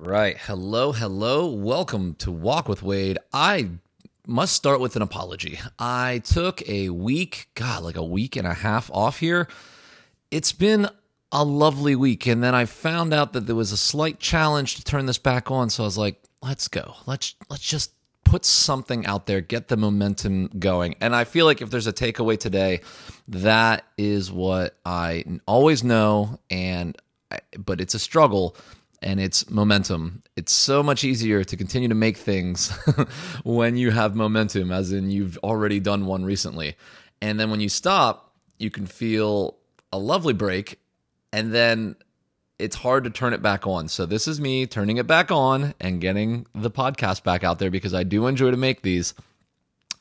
right. Hello, hello. Welcome to Walk with Wade. I must start with an apology. I took a week, God, like a week and a half off here. It's been a lovely week. And then I found out that there was a slight challenge to turn this back on. So I was like, let's go. Let's let's just put something out there, get the momentum going. And I feel like if there's a takeaway today, that is what I always know and but it's a struggle and it's momentum. It's so much easier to continue to make things when you have momentum, as in you've already done one recently. And then when you stop, you can feel a lovely break, and then it's hard to turn it back on. So this is me turning it back on and getting the podcast back out there because I do enjoy to make these.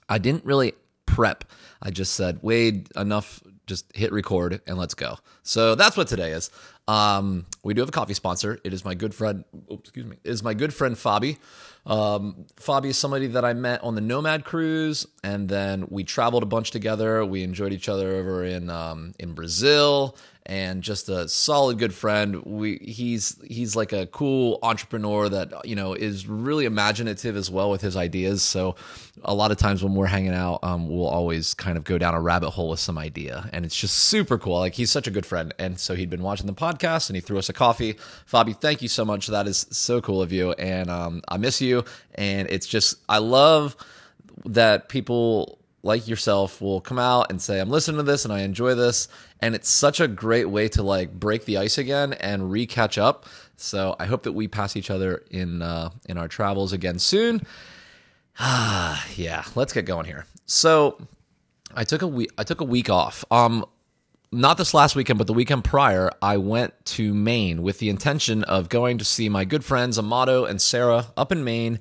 I didn't really prep. I just said, Wade, enough just hit record and let's go. So that's what today is. Um, we do have a coffee sponsor. It is my good friend. Oops, excuse me. It is my good friend Fabi. Um, Fabi is somebody that I met on the Nomad cruise, and then we traveled a bunch together. We enjoyed each other over in um, in Brazil, and just a solid good friend. We he's he's like a cool entrepreneur that you know is really imaginative as well with his ideas. So a lot of times when we're hanging out, um, we'll always kind of go down a rabbit hole with some idea, and it's just super cool. Like he's such a good friend, and so he'd been watching the podcast and he threw us a coffee. Fabi, thank you so much. That is so cool of you, and um, I miss you. And it's just I love that people like yourself will come out and say, I'm listening to this and I enjoy this. And it's such a great way to like break the ice again and re catch up. So I hope that we pass each other in uh, in our travels again soon. Ah, yeah, let's get going here. So I took a week I took a week off. Um not this last weekend, but the weekend prior, I went to Maine with the intention of going to see my good friends Amato and Sarah up in Maine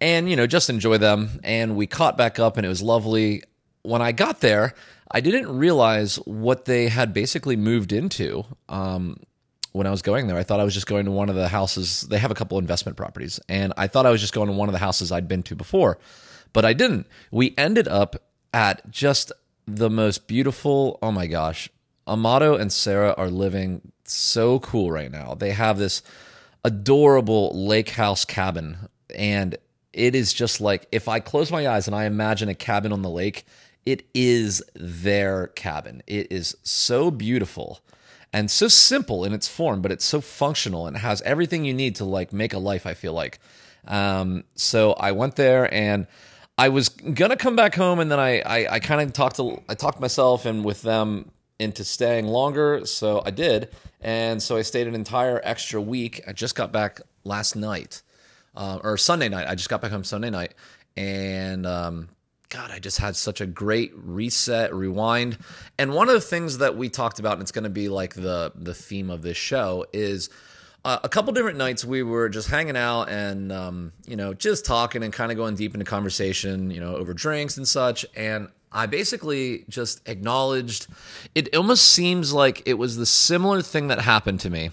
and you know just enjoy them. And we caught back up and it was lovely. When i got there i didn't realize what they had basically moved into um, when i was going there. I thought i was just going to one of the houses. They have a couple investment properties and i thought i was just going to one of the houses i'd been to before but i didn't. We ended up at just the most beautiful oh my gosh amato and sarah are living so cool right now they have this adorable lake house cabin and it is just like if I close my eyes and I imagine a cabin on the lake, it is their cabin. It is so beautiful and so simple in its form, but it's so functional and has everything you need to like make a life. I feel like. Um, so I went there and I was gonna come back home, and then I I, I kind of talked to I talked myself and with them into staying longer. So I did, and so I stayed an entire extra week. I just got back last night uh, or Sunday night. I just got back home Sunday night, and um, God, I just had such a great reset, rewind. And one of the things that we talked about, and it's going to be like the the theme of this show, is uh, a couple different nights we were just hanging out and um, you know just talking and kind of going deep into conversation, you know, over drinks and such. And I basically just acknowledged. It almost seems like it was the similar thing that happened to me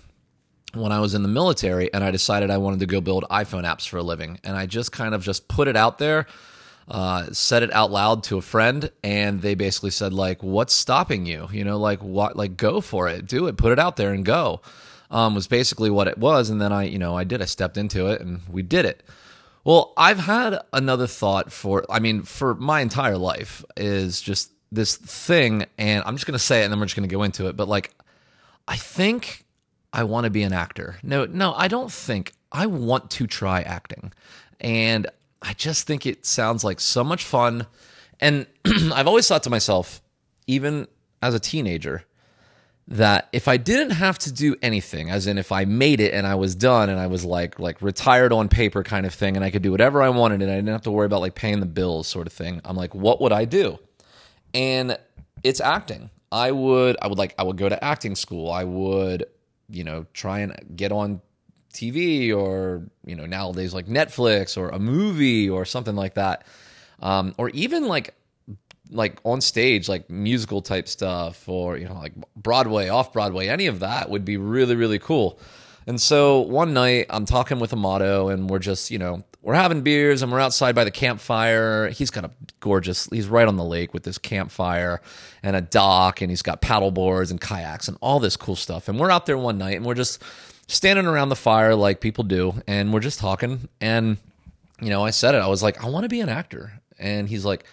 when I was in the military and I decided I wanted to go build iPhone apps for a living. And I just kind of just put it out there, uh, said it out loud to a friend, and they basically said, like, what's stopping you? You know, like what like go for it, do it, put it out there and go. Um, was basically what it was. And then I, you know, I did, I stepped into it and we did it. Well, I've had another thought for I mean, for my entire life is just this thing, and I'm just gonna say it and then we're just gonna go into it. But like I think I want to be an actor. No, no, I don't think I want to try acting. And I just think it sounds like so much fun. And I've always thought to myself, even as a teenager, that if I didn't have to do anything, as in if I made it and I was done and I was like like retired on paper kind of thing and I could do whatever I wanted and I didn't have to worry about like paying the bills sort of thing, I'm like, what would I do? And it's acting. I would I would like I would go to acting school. I would you know, try and get on TV or, you know, nowadays like Netflix or a movie or something like that. Um, or even like like on stage, like musical type stuff or, you know, like Broadway, off Broadway, any of that would be really, really cool. And so one night I'm talking with Amato and we're just, you know, we're having beers and we're outside by the campfire. He's got a gorgeous, he's right on the lake with this campfire and a dock and he's got paddle boards and kayaks and all this cool stuff. And we're out there one night and we're just standing around the fire like people do, and we're just talking. And, you know, I said it. I was like, I want to be an actor. And he's like,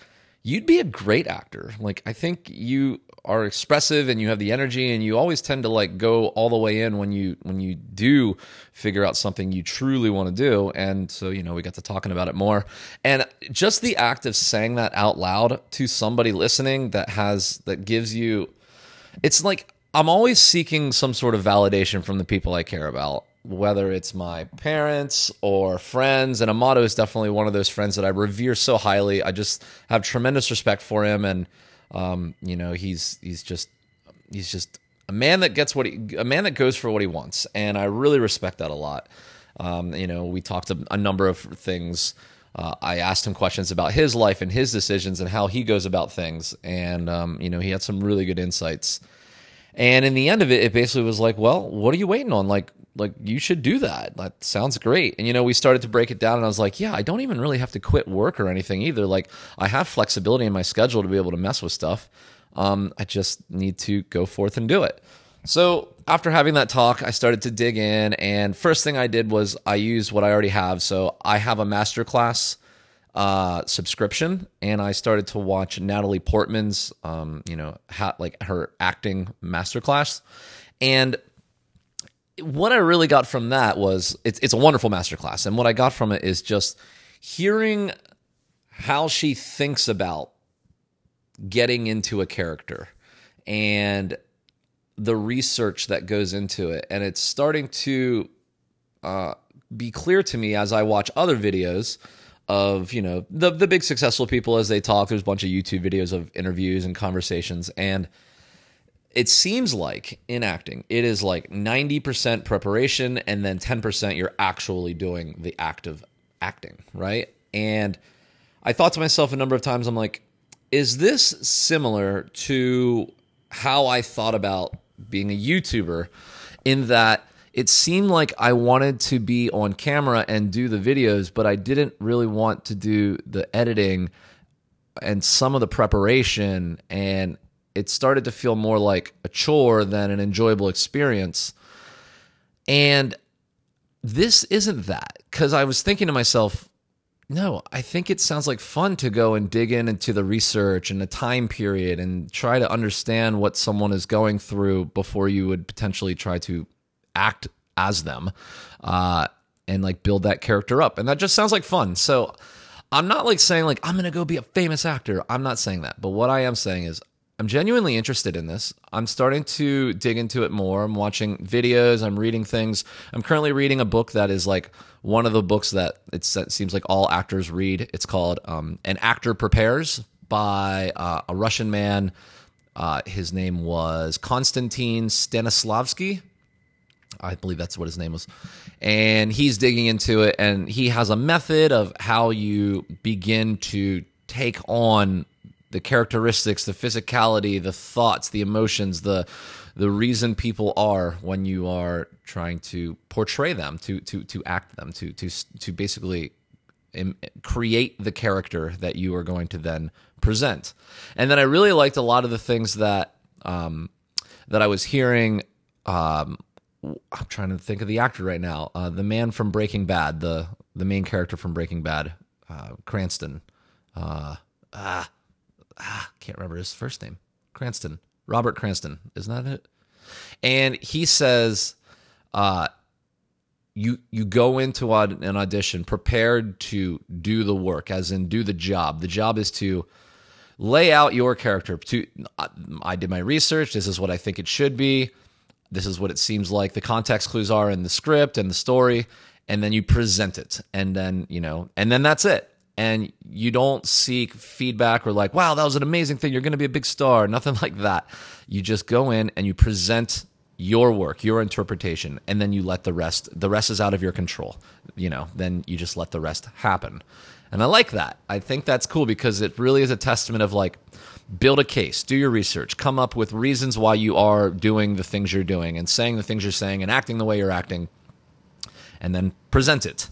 You'd be a great actor. Like, I think you are expressive and you have the energy and you always tend to like go all the way in when you when you do figure out something you truly want to do. And so you know we got to talking about it more. And just the act of saying that out loud to somebody listening that has that gives you it's like I'm always seeking some sort of validation from the people I care about whether it's my parents or friends and Amato is definitely one of those friends that I revere so highly I just have tremendous respect for him and um, you know, he's he's just he's just a man that gets what he a man that goes for what he wants, and I really respect that a lot. Um, you know, we talked a, a number of things. Uh, I asked him questions about his life and his decisions and how he goes about things, and um, you know, he had some really good insights. And in the end of it, it basically was like, well, what are you waiting on? Like, like you should do that. That sounds great. And you know, we started to break it down and I was like, yeah, I don't even really have to quit work or anything either. Like I have flexibility in my schedule to be able to mess with stuff. Um, I just need to go forth and do it. So after having that talk, I started to dig in, and first thing I did was I used what I already have. So I have a masterclass uh, subscription, and I started to watch Natalie Portman's, um, you know, like her acting masterclass, and what I really got from that was it's it's a wonderful masterclass, and what I got from it is just hearing how she thinks about getting into a character and the research that goes into it, and it's starting to uh, be clear to me as I watch other videos of you know the the big successful people as they talk. There's a bunch of YouTube videos of interviews and conversations, and it seems like in acting, it is like 90% preparation and then 10% you're actually doing the act of acting, right? And I thought to myself a number of times, I'm like, is this similar to how I thought about being a YouTuber in that it seemed like I wanted to be on camera and do the videos, but I didn't really want to do the editing and some of the preparation and it started to feel more like a chore than an enjoyable experience. And this isn't that because I was thinking to myself, no, I think it sounds like fun to go and dig in into the research and the time period and try to understand what someone is going through before you would potentially try to act as them uh, and like build that character up. And that just sounds like fun. So I'm not like saying like I'm going to go be a famous actor. I'm not saying that. But what I am saying is I'm genuinely interested in this. I'm starting to dig into it more. I'm watching videos, I'm reading things. I'm currently reading a book that is like one of the books that it seems like all actors read. It's called um, An Actor Prepares by uh, a Russian man. Uh, his name was Konstantin Stanislavski. I believe that's what his name was. And he's digging into it, and he has a method of how you begin to take on the characteristics, the physicality, the thoughts, the emotions, the the reason people are when you are trying to portray them, to to to act them, to to to basically create the character that you are going to then present. And then I really liked a lot of the things that um, that I was hearing. Um, I'm trying to think of the actor right now. Uh, the man from Breaking Bad, the the main character from Breaking Bad, uh, Cranston. Uh, ah, ah, can't remember his first name. Cranston. Robert Cranston. Isn't that it? And he says, uh, you you go into an audition prepared to do the work, as in do the job. The job is to lay out your character. To I did my research. This is what I think it should be. This is what it seems like the context clues are in the script and the story, and then you present it, and then you know, and then that's it and you don't seek feedback or like, wow, that was an amazing thing. You're going to be a big star. Nothing like that. You just go in and you present your work, your interpretation, and then you let the rest, the rest is out of your control. You know, then you just let the rest happen. And I like that. I think that's cool because it really is a testament of like, build a case, do your research, come up with reasons why you are doing the things you're doing and saying the things you're saying and acting the way you're acting, and then present it,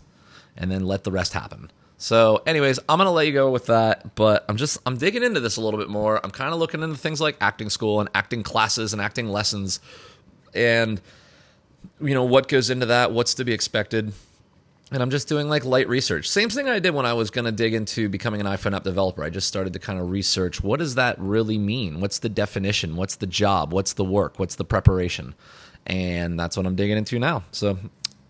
and then let the rest happen. So, anyways, I'm gonna let you go with that, but I'm just I'm digging into this a little bit more. I'm kind of looking into things like acting school and acting classes and acting lessons, and you know, what goes into that, what's to be expected. And I'm just doing like light research. Same thing I did when I was going to dig into becoming an iPhone app developer. I just started to kind of research what does that really mean? What's the definition? What's the job? What's the work? What's the preparation? And that's what I'm digging into now. So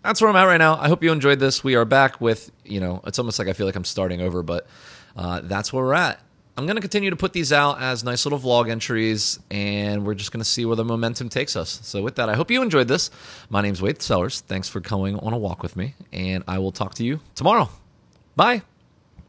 that's where I'm at right now. I hope you enjoyed this. We are back with, you know, it's almost like I feel like I'm starting over, but uh, that's where we're at. I'm going to continue to put these out as nice little vlog entries, and we're just going to see where the momentum takes us. So, with that, I hope you enjoyed this. My name's Wade Sellers. Thanks for coming on a walk with me, and I will talk to you tomorrow. Bye.